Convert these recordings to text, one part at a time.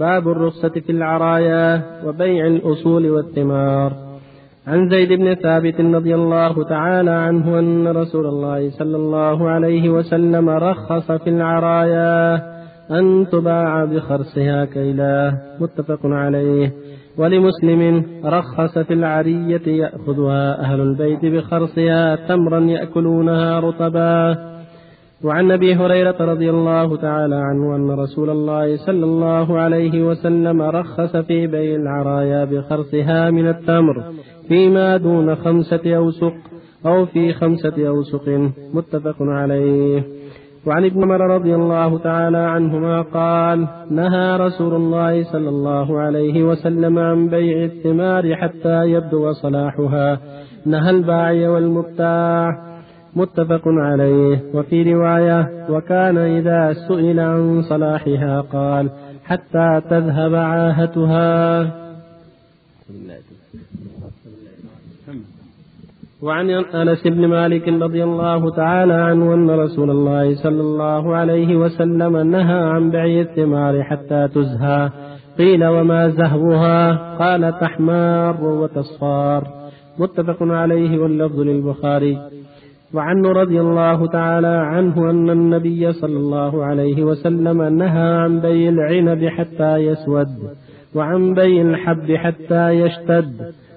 باب الرخصة في العرايا وبيع الأصول والثمار. عن زيد بن ثابت رضي الله تعالى عنه أن رسول الله صلى الله عليه وسلم رخص في العرايا أن تباع بخرصها كيلاه متفق عليه. ولمسلم رخص في العرية يأخذها أهل البيت بخرصها تمرا يأكلونها رطبا. وعن أبي هريرة رضي الله تعالى عنه أن رسول الله صلى الله عليه وسلم رخص في بيع العرايا بخرصها من التمر فيما دون خمسة أوسق أو في خمسة أوسق متفق عليه. وعن ابن عمر رضي الله تعالى عنهما قال نهى رسول الله صلى الله عليه وسلم عن بيع الثمار حتى يبدو صلاحها. نهى الباعي والمبتاع متفق عليه. وفي رواية وكان إذا سئل عن صلاحها قال حتى تذهب عاهتها. وعن أنس بن مالك رضي الله تعالى عنه أن رسول الله صلى الله عليه وسلم نهى عن بيع الثمار حتى تزهى. قيل وما زهوها؟ قال تحمار وتصفار. متفق عليه واللفظ للبخاري. وعنه رضي الله تعالى عنه أن النبي صلى الله عليه وسلم نهى عن بيع العنب حتى يسود وعن بيع الحب حتى يشتد.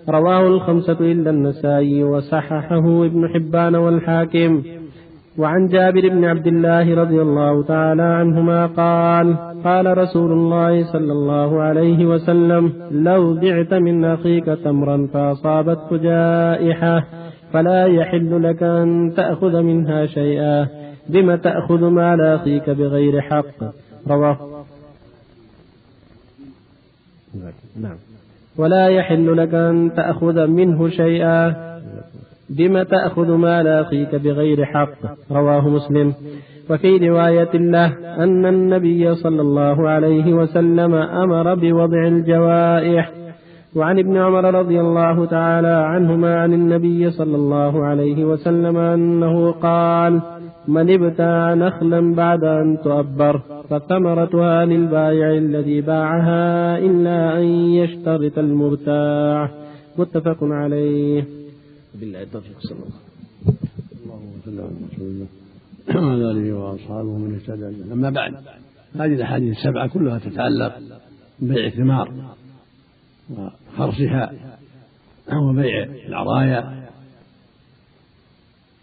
رواه الخمسة إلا النسائي وصححه ابن حبان والحاكم. وعن جابر بن عبد الله رضي الله تعالى عنهما قال قال رسول الله صلى الله عليه وسلم لو بعت من أخيك تمرا فأصابته جائحة فلا يحل لك أن تأخذ منها شيئا. بم تأخذ مال أخيك بغير حق. رواه. نعم. ولا يحل لك أن تأخذ منه شيئا. بم تأخذ مال أخيك بغير حق. رواه مسلم. وفي رواية له أن النبي صلى الله عليه وسلم أمر بوضع الجوائح وعن ابن عمر رضي الله تعالى عنهما عن النبي صلى الله عليه وسلم أنه قال من ابتاع نخلا بعد أن تؤبر فثمرتها للبائع الذي باعها إلا أن يشترط المبتاع. متفق عليه. بالله التوفيق صلى الله اللهم صل على رسول الله وعلى آله وأصحابه من اهتدى أما بعد هذه الأحاديث السبعة كلها تتعلق ببيع الثمار وخرصها وبيع العرايا.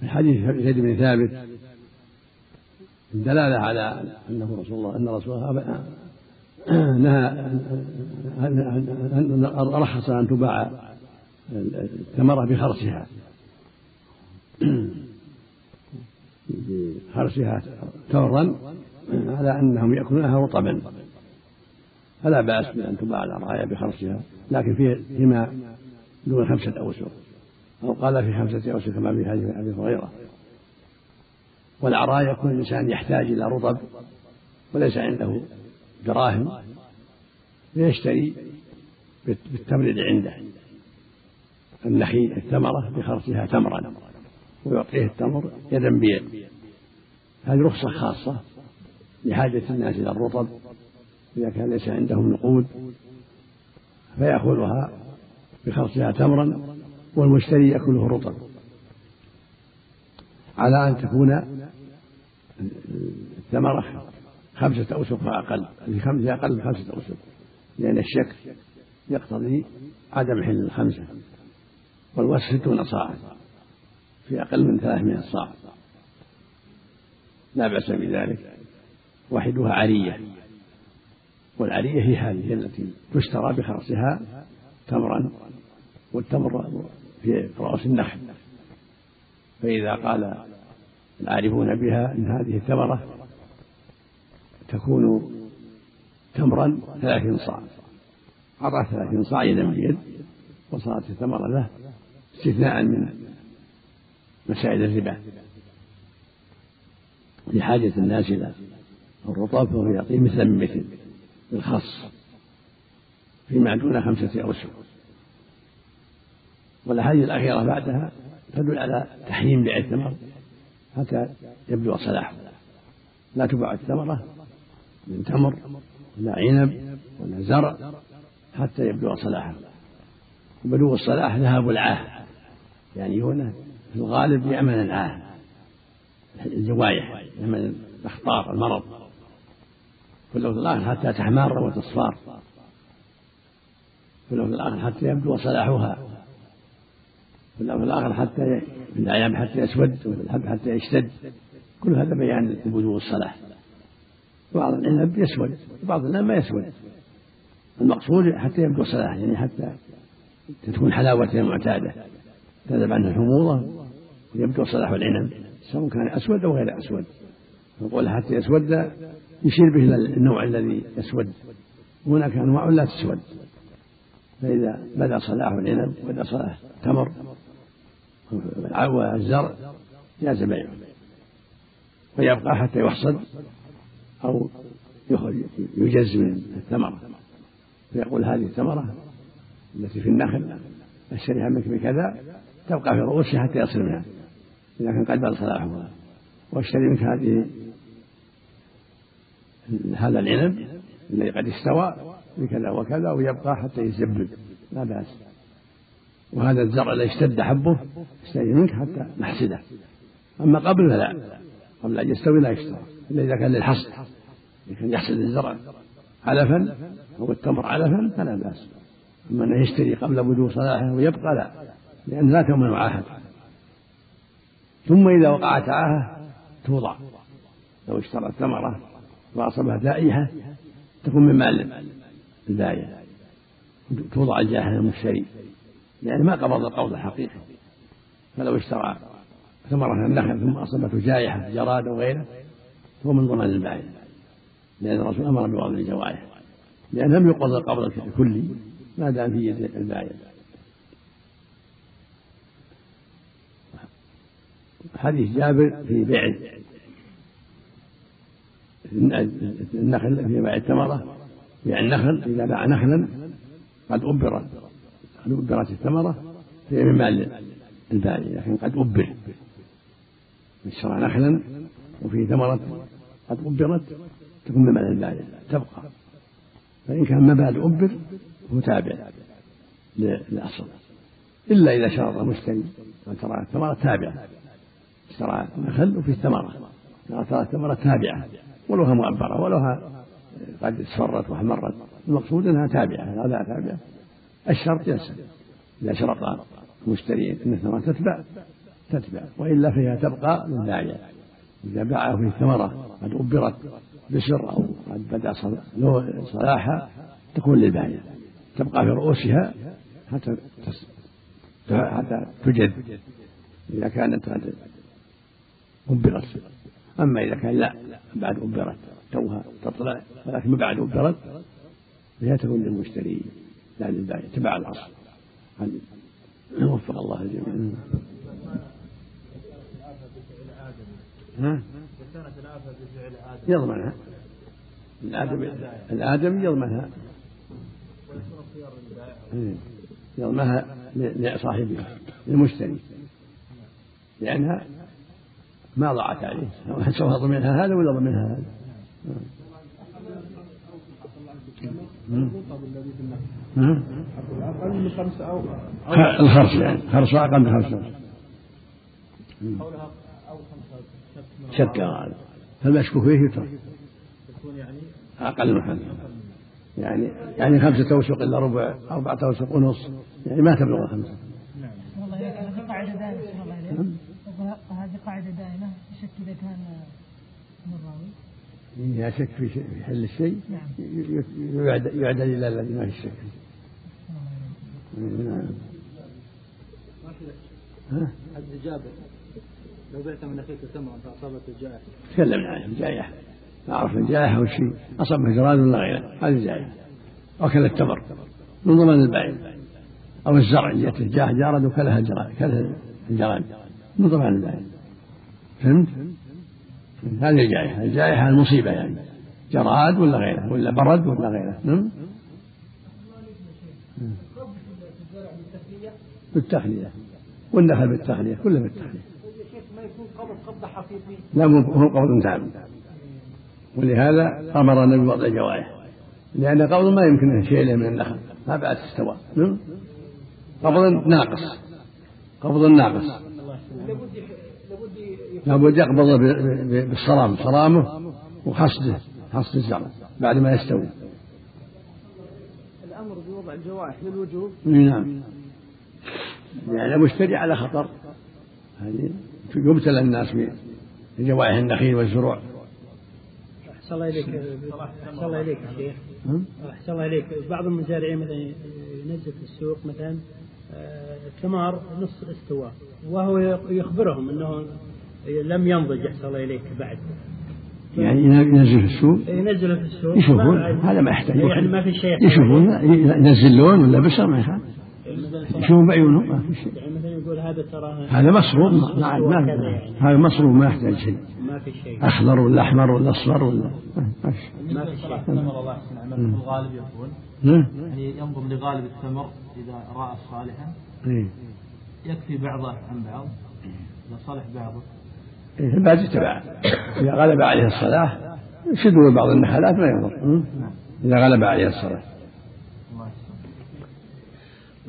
في حديث زيد بن ثابت الدلالة على أنه رسول الله أن رسول الله نهى رخص أن تباع الثمرة بخرصها بخرصها تورا على أنهم يأكلونها رطبا فلا بأس بأن تباع الأرعايا بخرصها لكن في فيما دون خمسة أوسق أو قال في خمسة أوسق كما في حديث أبي هريرة. والعرايا يكون الإنسان يحتاج إلى رطب وليس عنده دراهم فيشتري بالتمر اللي عنده. النخيل الثمرة بخرصها تمرا ويعطيه التمر يدا بيد. هذه رخصة خاصة لحاجة الناس إلى الرطب إذا كان ليس عندهم نقود فيأخذها بخرصها تمرا والمشتري يأكله رطب على أن تكون الثمرة خمسة أوسق فأقل في خمسة أقل من خمسة أوسق لأن الشك يقتضي عدم حل الخمسة. والوسط ستون صاعا في أقل من ثلاثمائة صاع. لا بأس بذلك. واحدها عرية. والعرية هي هذه التي تشترى بخرصها تمرا والتمر في رأس النخل. فإذا قال العارفون بها إن هذه الثمرة تكون تمرا ثلاثين صاع أعطى ثلاثين صاع يدا بيد وصارت الثمرة له استثناء من مسائل الربا. لحاجة الناس إلى الرطب فهو يعطيه مثل من مثل بالخاص فيما دون خمسة أوسق والأحاديث الأخيرة بعدها تدل على تحريم بيع الثمر حتى يبدو صلاحه. لا تباع الثمرة من تمر ولا عنب ولا زرع حتى يبدو صلاحه. وبلوغ الصلاح ذهاب العاه يعني هنا في الغالب يأمن العاه الجوايح يأمن الأخطار المرض. في الآخر حتى تحمار وتصفار في الآخر حتى يبدو صلاحها. في الآخر حتى في الأعياب حتى يسود وفي الحب حتى يشتد. كل هذا بيان لبدو الصلاح. بعض العنب يسود وبعض العنب ما يسود. المقصود حتى يبدو صلاح يعني حتى تكون حلاوته معتادة. تذهب عنه الحموضة. ويبدو صلاح العنب سواء كان أسود أو غير أسود. يقول حتى يسود يشير به إلى النوع الذي يسود هناك أنواع لا تسود. فإذا بدا صلاح العنب بدا صلاح التمر والزرع جاز بيعه. ويبقى حتى يحصد أو يجز من الثمرة. فيقول هذه الثمرة التي في النخل أشتريها منك بكذا تبقى في رؤوسها حتى يصل منها إذا كان قد بل صلاحها. واشتري منك هذه هذا العنب الذي قد استوى بكذا وكذا ويبقى حتى يزبد لا بأس. وهذا الزرع الذي اشتد حبه اشتري منك حتى نحسده. أما قبل فلا قبل أن يستوي لا يشترى. إلا إذا كان للحصد. كان يحصد الزرع علفا أو التمر علفا فلا بأس. أما أنه يشتري قبل بدو صلاحه ويبقى لا لأن لا تؤمن عاهة ثم إذا وقعت عاهة توضع. لو اشترى الثمرة وأصابها دائحة تكون من مال البائع. توضع الجاهة المشتري لأن ما قبض القبض الحقيقي. فلو اشترى ثمرة النخل ثم أصابته جائحة جراد أو غيره فهو من ضمان البائع. لأن الرسول أمر بوضع الجوارح. لأن لم يقبض القبض الكلي ما دام في يد البائع. حديث جابر في بيع النخل في بيع الثمرة بيع النخل إذا باع نخلا قد أبرت قد أبرت الثمرة فهي من مال البائع لكن قد أبر. اشترى نخلا وفيه ثمرة قد أبرت تكون من مال البائع تبقى. فإن كان مباد أبر هو تابع للأصل. إلا إذا شرط المشتري أن ترى الثمرة تابعة. اشترى نخل وفيه ثمرة ترى الثمرة تابعة. ولوها مؤبرة ولوها قد اصفرت واحمرت. المقصود أنها تابعة. هذا تابعة. الشرط يسر إذا شرط المشتري أن الثمرة تتبع تتبع. وإلا فهي تبقى للبائع إذا باعه في الثمرة قد أبرت بسر أو قد بدأ صلاحها تكون للبائع تبقى في رؤوسها حتى حتى تجد. إذا كانت قد أبرت. أما إذا كان لا بعد أبرت توها تطلع ولكن بعد أبرت فهي تكون للمشتري لا للبائع تبع الأصل وفق الله الجميع. ها؟ يضمنها. الآدم الآدم يضمنها. إيه. يضمنها لصاحبها للمشتري. لأنها ما ضاعت عليه. سواء ضمنها هذا ولا ضمنها هذا؟ أقل من خمسة أو الخرص يعني. خرص أقل من خمسة. شك هذا. فالمشكوك فيه؟ يترك. أقل من خمسة. يعني يعني خمسة أوسق إلا ربع أربعة أوسق ونص. يعني ما تبلغ الخمسة نعم والله هذه قاعدة دائمة هذه قاعدة الشك إذا كان من الراوي؟ إذا شك في, حل الشيء. نعم. يعدل إلى الذي ما في الشك نعم. ها؟ جابر لو بعت من أخيك تمرا فاصابته الجائحة. تكلمنا عنه الجائحة. أعرف الجائحه وش اصابه جراد ولا غيره. هذه الجائحه وكل التمر. من ضمن البعير. أو الزرع جاءته جاه جارد وكلها الجراد كلها الجراد من ضمن البعير. فهمت؟ هذه الجائحة. الجائحة المصيبة يعني. جراد ولا غيره ولا برد ولا غيره. نعم؟ بالتخلية. والنخل بالتخلية كله بالتخلية. لا هو قبض تام. ولهذا أمر النبي بوضع الجوارح لأن قبض ما يمكن شيء من النخل. ما بعد استوى. نعم. قبض ناقص. قبض ناقص. يقبضه بالصرام صرامه وحصده حصد الزرع بعد ما يستوي. الأمر بوضع الجوائح للوجوب نعم. يعني المشتري على خطر. هذه يبتلى الناس بجوائح النخيل والزروع. أحسن الله إليك أحسن الله إليك شيخ. أحسن الله إليك. بعض المزارعين مثلا ينزل في السوق مثلا ثمار آه، نصف استواء وهو يخبرهم أنه لم ينضج الله إليك بعد. يعني ينزل في السوق؟ ينزل في السوق. يشوفون. هذا ما يحتاج. يعني ما في شيء يشوفون. ينزل لون ولا بشر ما يخالف. يشوفون بعيونهم ما في شيء. يعني مثلا يقول هذا ترى هذا مصروف. ما ما يعني. هذا مصروف ما يحتاج شيء. ما في شيء. أخضر ولا أحمر ولا أصفر ولا ما في ما في شيء. الثمر الله يحسن عملكم الغالب يكون. يعني ينظر لغالب الثمر إذا رأى صالحا. إيه. يكفي بعضه عن بعض. إذا صلح بعضه. بعد يتبع إذا غلب عليه الصلاة يشد بعض النخلات ما يضر. إذا غلب عليه الصلاة.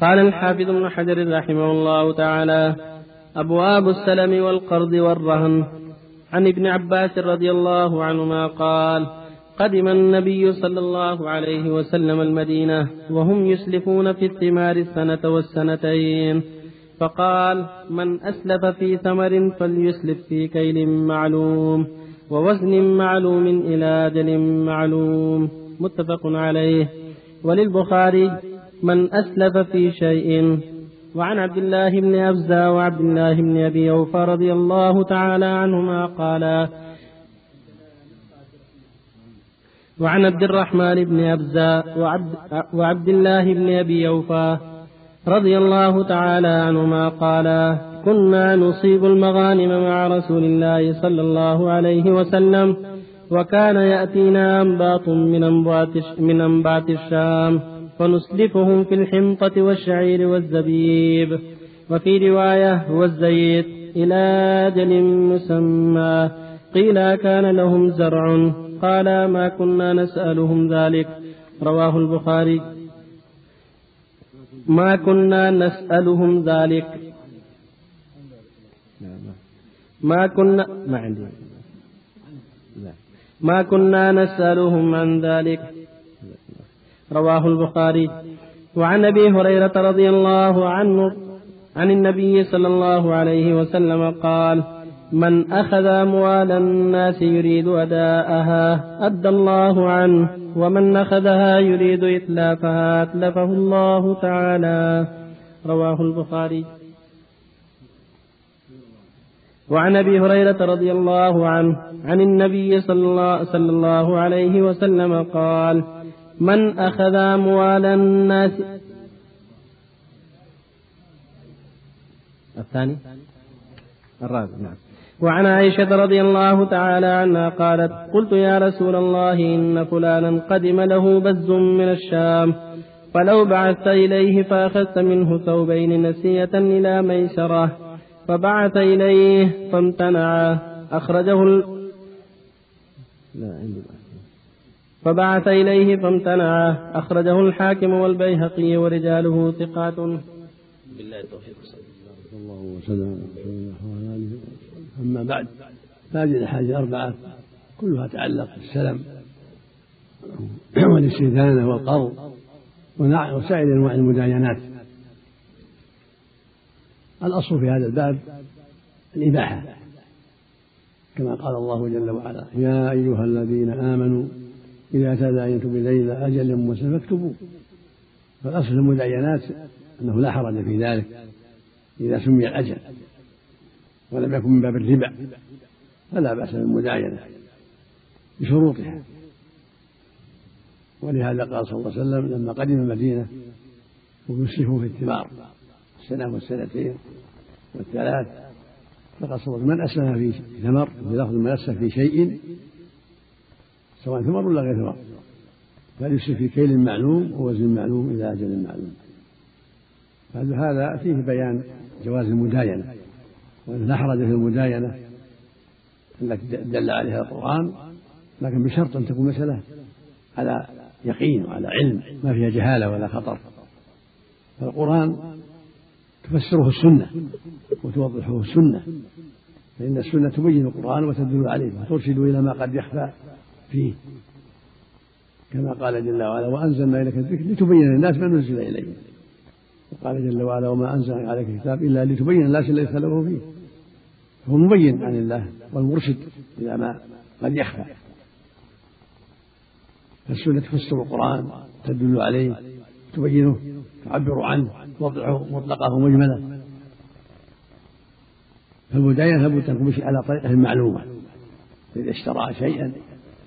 قال الحافظ ابن حجر رحمه الله تعالى أبواب السلم والقرض والرهن. عن ابن عباس رضي الله عنهما قال قدم النبي صلى الله عليه وسلم المدينة وهم يسلفون في الثمار السنة والسنتين. فقال من أسلف في ثمر فليسلف في كيل معلوم ووزن معلوم إلى أجل معلوم. متفق عليه. وللبخاري من أسلف في شيء. وعن عبد الله بن أبزى وعبد الله بن أبي أوفى رضي الله تعالى عنهما قالا وعن عبد الرحمن بن أبزى وعبد, وعبد الله بن أبي أوفى رضي الله تعالى عنهما قالا كنا نصيب المغانم مع رسول الله صلى الله عليه وسلم وكان يأتينا أنباط من أنبات, من أنبات الشام فنسلفهم في الحنطة والشعير والزبيب وفي رواية والزيت إلى أجل مسمى قيل كان لهم زرع قال ما كنا نسألهم ذلك. رواه البخاري. ما كنا نسألهم ذلك. ما كنا ما عندي. ما كنا نسألهم عن ذلك. رواه البخاري. وعن أبي هريرة رضي الله عنه عن النبي صلى الله عليه وسلم قال من أخذ أموال الناس يريد أداءها أدى الله عنه ومن أخذها يريد إتلافها أتلفه الله تعالى. رواه البخاري. وعن أبي هريرة رضي الله عنه عن النبي صلى الله, صلى الله عليه وسلم قال من أخذ أموال الناس الثاني؟ الرابع نعم. وعن عائشة رضي الله تعالى عنها قالت قلت يا رسول الله إن فلانا قدم له بز من الشام فلو بعثت إليه فأخذت منه ثوبين نسية إلى ميسرة فبعث إليه فامتنع أخرجه ال... لا فبعث إليه فامتنع أخرجه الحاكم والبيهقي ورجاله ثقات. بالله التوفيق. صلى الله وسلم على آله أما بعد فهذه الأحاديث أربعة كلها تعلق بالسلم والاستئذانة والقرض وسائر أنواع المداينات. الأصل في هذا الباب الإباحة كما قال الله جل وعلا يا أيها الذين آمنوا إذا تداينتم إلى أجل مسلم فاكتبوه. فالأصل في المداينات أنه لا حرج في ذلك إذا سمي الأجل. ولم يكن من باب الربا فلا بأس بالمداينة بشروطها. ولهذا قال صلى الله عليه وسلم لما قدم المدينة ويسلفوا في الثمار السنة والسنتين والثلاث فقال صلى الله عليه وسلم من أسلم في ثمر في لفظ من أسلم في شيء سواء ثمر ولا غير ثمر فليسلف في كيل معلوم ووزن معلوم إلى أجل معلوم. هذا فيه بيان جواز المداينة. وأنه لا حرج في المداينة التي دل عليها القرآن لكن بشرط أن تكون مسألة على يقين وعلى علم ما فيها جهالة ولا خطر. فالقرآن تفسره السنة وتوضحه السنة فإن السنة تبين القرآن وتدل عليه وترشد إلى ما قد يخفى فيه. كما قال جل وعلا وأنزلنا إليك الذكر لتبين للناس ما نزل إليهم. وقال جل وعلا وما أنزلنا عليك الكتاب إلا لتبين للناس الذي اختلفوا فيه. هو المبين عن الله والمرشد إلى ما قد يخفى. فالسنة تفسر القرآن تدل عليه تبينه تعبر عنه توضحه مطلقه ومجمله فالبداية لابد أن تكون على طريقة معلومة. فإذا اشترى شيئا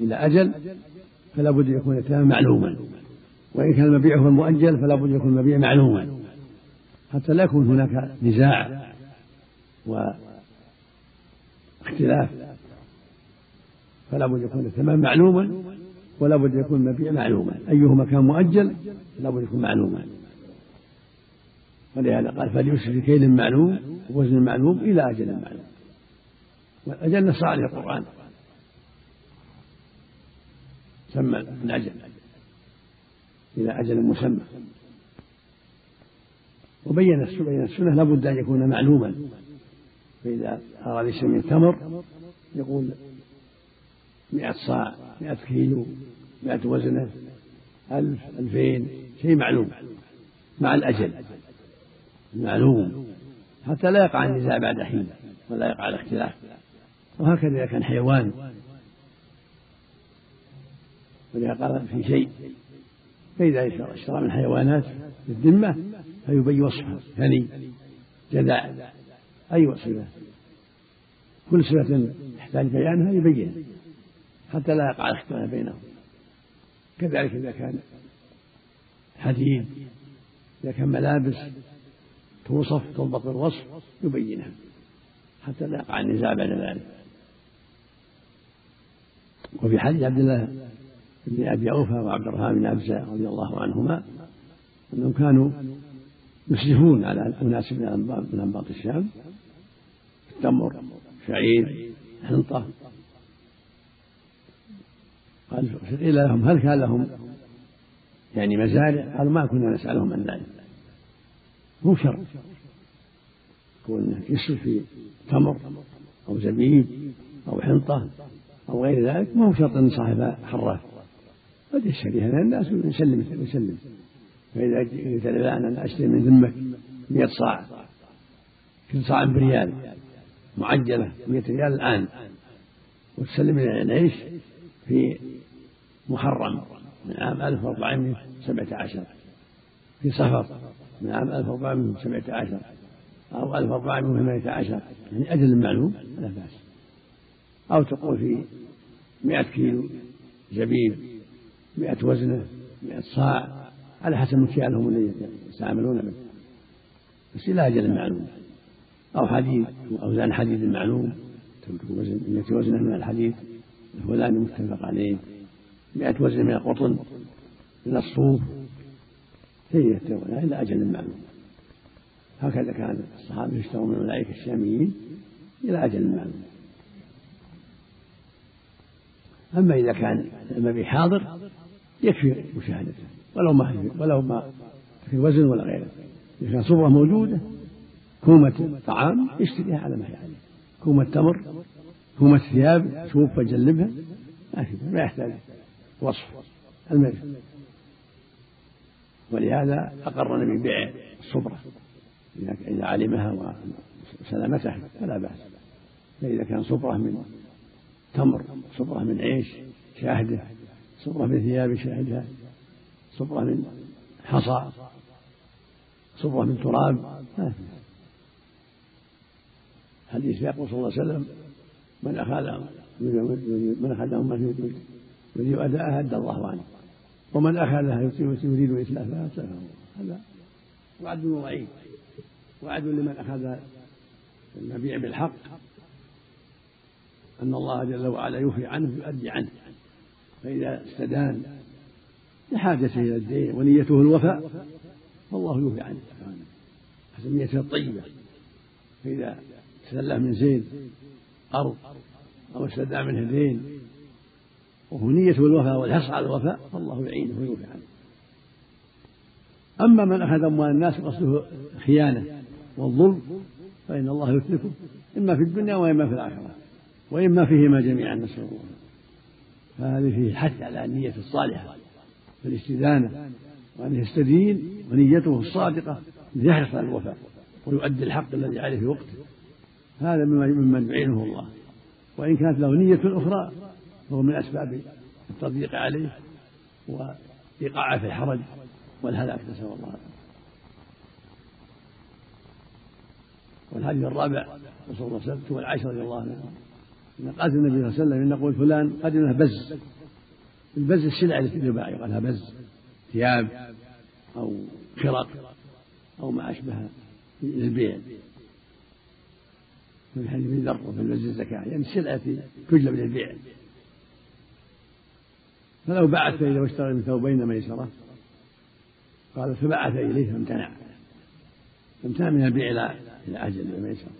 إلى أجل فلا بد أن يكون الثمن معلوما. وإن كان المبيع هو المؤجل فلا بد أن يكون المبيع معلوما. حتى لا يكون هناك نزاع واختلاف فلا بد يكون الثمن معلوما ولا بد يكون المبيع معلوما. أيهما كان مؤجل لا بد يكون معلوما. ولهذا قال فليسر في كيل معلوم ووزن معلوم إلى أجل معلوم. والأجل نص عليه القرآن. سمى الأجل إلى أجل مسمى. وبين السنة لابد أن يكون معلوما. فإذا أراد يسمي التمر يقول مئة صاع مئة كيلو مئة وزنة ألف ألفين شيء معلوم. مع الأجل. معلوم. حتى لا يقع النزاع بعد حين ولا يقع الاختلاف. وهكذا إذا كان حيوان. ولذا قال في شيء فإذا اشترى من حيوانات بالذمة فيبين وصفها. ثني جذع أي وصفة؟ كل صفة يحتاج بيانها يبين حتى لا يقع الاختلاف بينهم. كذلك إذا كان حديد إذا كان ملابس توصف تضبط بالوصف يبينها. حتى لا يقع النزاع بعد ذلك. وفي حديث عبد الله بن أبي أوفى وعبد الرحمن بن ابزه رضي الله عنهما أنهم كانوا يسرفون على اناس من انباط الشام التمر شعير حنطة. قال قيل لهم هل كان لهم؟ يعني مزارع؟ قالوا ما كنا نسألهم عن ذلك. مو شرط. يكون يسر في تمر أو زبيب أو حنطة أو غير ذلك ما هو شرط أن صاحب حراث قد يشتريها الناس ويسلم يسلم. فإذا قلت له أنا أشتري من ذمك 100 صاع كل صاع بريال معجلة 100 ريال الآن. وتسلم العيش في محرم من عام 1417 في صفر من عام 1417 أو 1418 يعني أجل معلوم لا بأس. أو تقول في مئة كيلو زبيب مئة وزنة مئة صاع. على حسب مكيالهم الذي يستعملون به بس إلى أجل معلوم أو حديد أوزان حديد معلوم. مئة وزنة من الحديد الفلاني متفق عليه. مئة وزن من القطن. من الصوف. هي يتبعون إلى أجل معلوم هكذا كان الصحابة يشترون من الملائكة الشاميين إلى أجل معلوم أما إذا كان المبيع حاضر يكفي مشاهدته. ولو ما ولو ما في وزن ولا غيره. إذا كان صبرة موجودة كومة طعام يشتريها على ما هي عليه كومة تمر كومة ثياب شوف وجلبها ما يحتاج وصف. الملك ولهذا أقر النبي ببيع الصبرة. إذا علمها وسلامتها فلا بأس. فإذا كان صبرة من تمر صبرة من عيش شاهده. صبرة من ثياب شاهدها. صبرة من حصى صبرة من تراب ما في. حديث يقول صلى الله عليه وسلم من أخذ من أخذهم يريد أداءها أدى الله عنه. ومن أخذها يريد إتلافها أتلفه هذا وعد وعيد. وعد لمن أخذ المبيع بالحق. أن الله جل وعلا يوفي عنه يؤدي عنه. فإذا استدان لحاجته إلى الدين ونيته الوفاء فالله يوفي عنه. حسب نيته الطيبة. فإذا استلف من زيد أرض أو استدعى منه دين وهو نية الوفاء والحرص على الوفاء فالله يعينه ويوفي عنه. أما من أخذ أموال الناس قصده خيانة والظلم فإن الله يتركه إما في الدنيا وإما في الآخرة وإما فيهما جميعا نسأل الله. فهذه فيه الحث على النية الصالحة. في الاستدانة وأن يستدين ونيته الصادقة يحرص على الوفاء ويؤدي الحق الذي عليه في وقته. هذا ممن يعينه الله. وإن كانت له نية أخرى فهو من أسباب التضييق عليه وإيقاعه في الحرج والهلاك نسأل الله العافية. والحديث الرابع صلى الله عليه وسلم عائشة رضي الله عنها قالت النبي صلى الله عليه وسلم إن نقول فلان له بز. البز السلع التي تباع يقال لها بز ثياب أو خرق أو ما أشبه للبيع. من حديث ذر وفي البز الزكاة يعني السلعة التي تجلب للبيع فلو بعث إليه واشترى من ثوبين ميسرة قال فبعث إليه فامتنع. امتنع من البيع إلى إلى أجل الميسر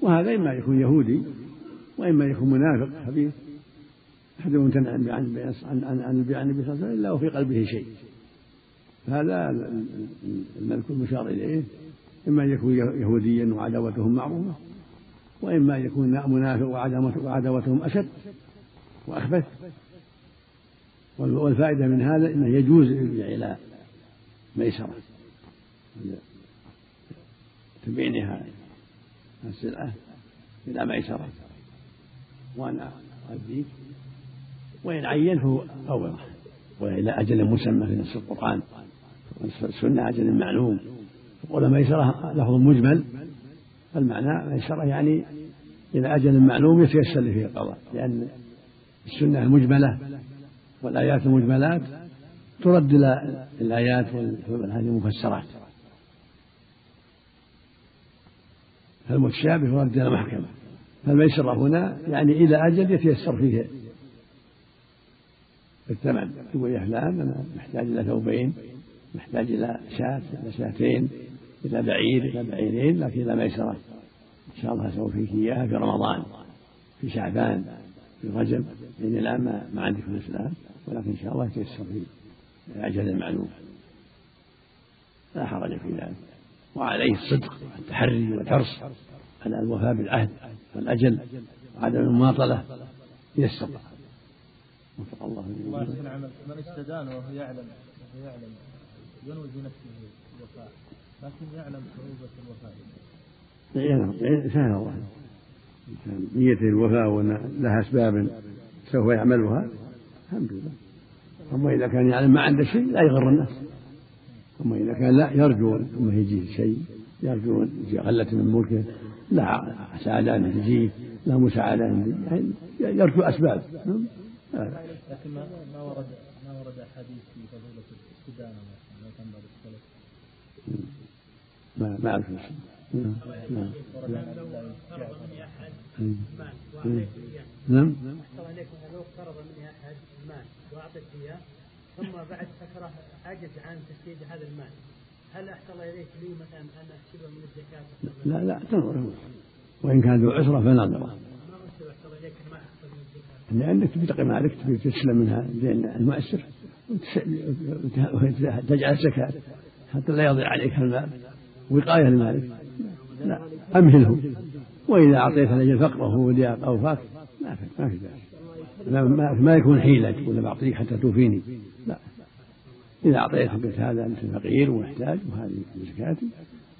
وهذا إما يكون يهودي وإما يكون منافق خبيث أحدهم امتنع عن عن عن البيع عن النبي صلى الله عليه وسلم إلا وفي قلبه شيء. هذا المذكور المشار إليه إما أن يكون يهوديا وعداوتهم معروفة وإما أن يكون منافق وعداوتهم أشد وأخبث. والفائدة من هذا أنه يجوز البيع إلى ميسرة. تبينها السلعة إلى ميسرة. وأنا أديك وإن عين فهو وإلى أجل مسمى في نص القرآن. السنة أجل معلوم وقول ميسرة لفظ مجمل. المعنى ميسرة يعني إلى أجل معلوم يتيسر فيه القضاء. لأن السنة المجملة والآيات المجملات ترد إلى الآيات هذه المفسرات. فالمتشابه يرد إلى محكمة فالميسرة هنا يعني إلى أجل يتيسر فيه. الثمن يقول يا فلان أنا محتاج إلى ثوبين محتاج إلى شاة إلى شاتين إلى بعير إلى بعيرين لكن إلى ميسرة. إن شاء الله أسوي فيك إياها في رمضان في شعبان في رجب. يعني الآن ما, ما في الإسلام ولكن إن شاء الله يتيسر في أجل المعلوم. لا حرج في ذلك. وعليه الصدق والتحري والحرص على الوفاء بالعهد والأجل وعدم المماطلة. استطاع وفق الله من استدان وهو يعلم وهو يعلم. ينوي بنفسه الوفاء لكن يعلم صعوبة الوفاء. يعني سهل الله. نيته الوفاء وأن لها أسباب سوف يعملها الحمد لله. أما إذا كان يعلم ما عنده شيء لا يغر الناس. أما إذا كان لا يرجون. ثم يجيه شيء يجي غلة من ملكه لا سعادة تجيه لا مساعدة يعني يرجو أسباب. لكن ما ما ورد ما ورد حديث في فضيلة الاستدانة ما كان بعد السلف ما ما أعرف نعم نعم نعم لو اقترض مني أحد المال وأعطيت إياه ثم بعد فترة عجز عن تسديد هذا المال هل أحسن الله إليك لي مثلا أن أحسبه من الزكاة؟ لا لا تنظر وإن كان ذو عسرة فنظرة ما أحسن إليك ما أحسن من الزكاة لأنك تبتقي مالك تبي تسلم منها دين المؤسر وتجعل الزكاة حتى لا يضيع عليك المال وقاية لمالك لا أمهله. وإذا أعطيت لأجل فقره ولياق أو فاك ما في ما في ذلك. ما يكون حيلة تقول بعطيك حتى توفيني. لا. إذا أعطيته قلت هذا أنت فقير ومحتاج وهذه زكاتي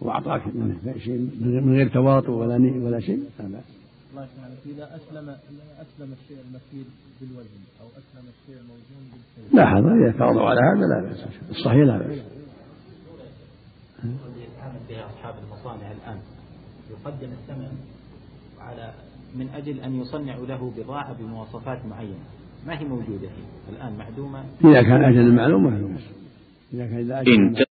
وأعطاك منه شيء من غير تواطؤ ولا ولا شيء لا بأس. الله يسلمك إذا أسلم أسلم الشيء المكيل بالوزن أو أسلم الشيء الموزون بالكيل. لا هذا إذا تواضعوا على هذا لا بأس الصحيح لا بأس. يتعامل بها أصحاب المصانع الآن يقدم الثمن على من أجل أن يصنعوا له بضاعة بمواصفات معينة. ما هي موجودة الآن؟ معدومة؟ إذا كان أجل المعلوم ما إذا كان إذا أجل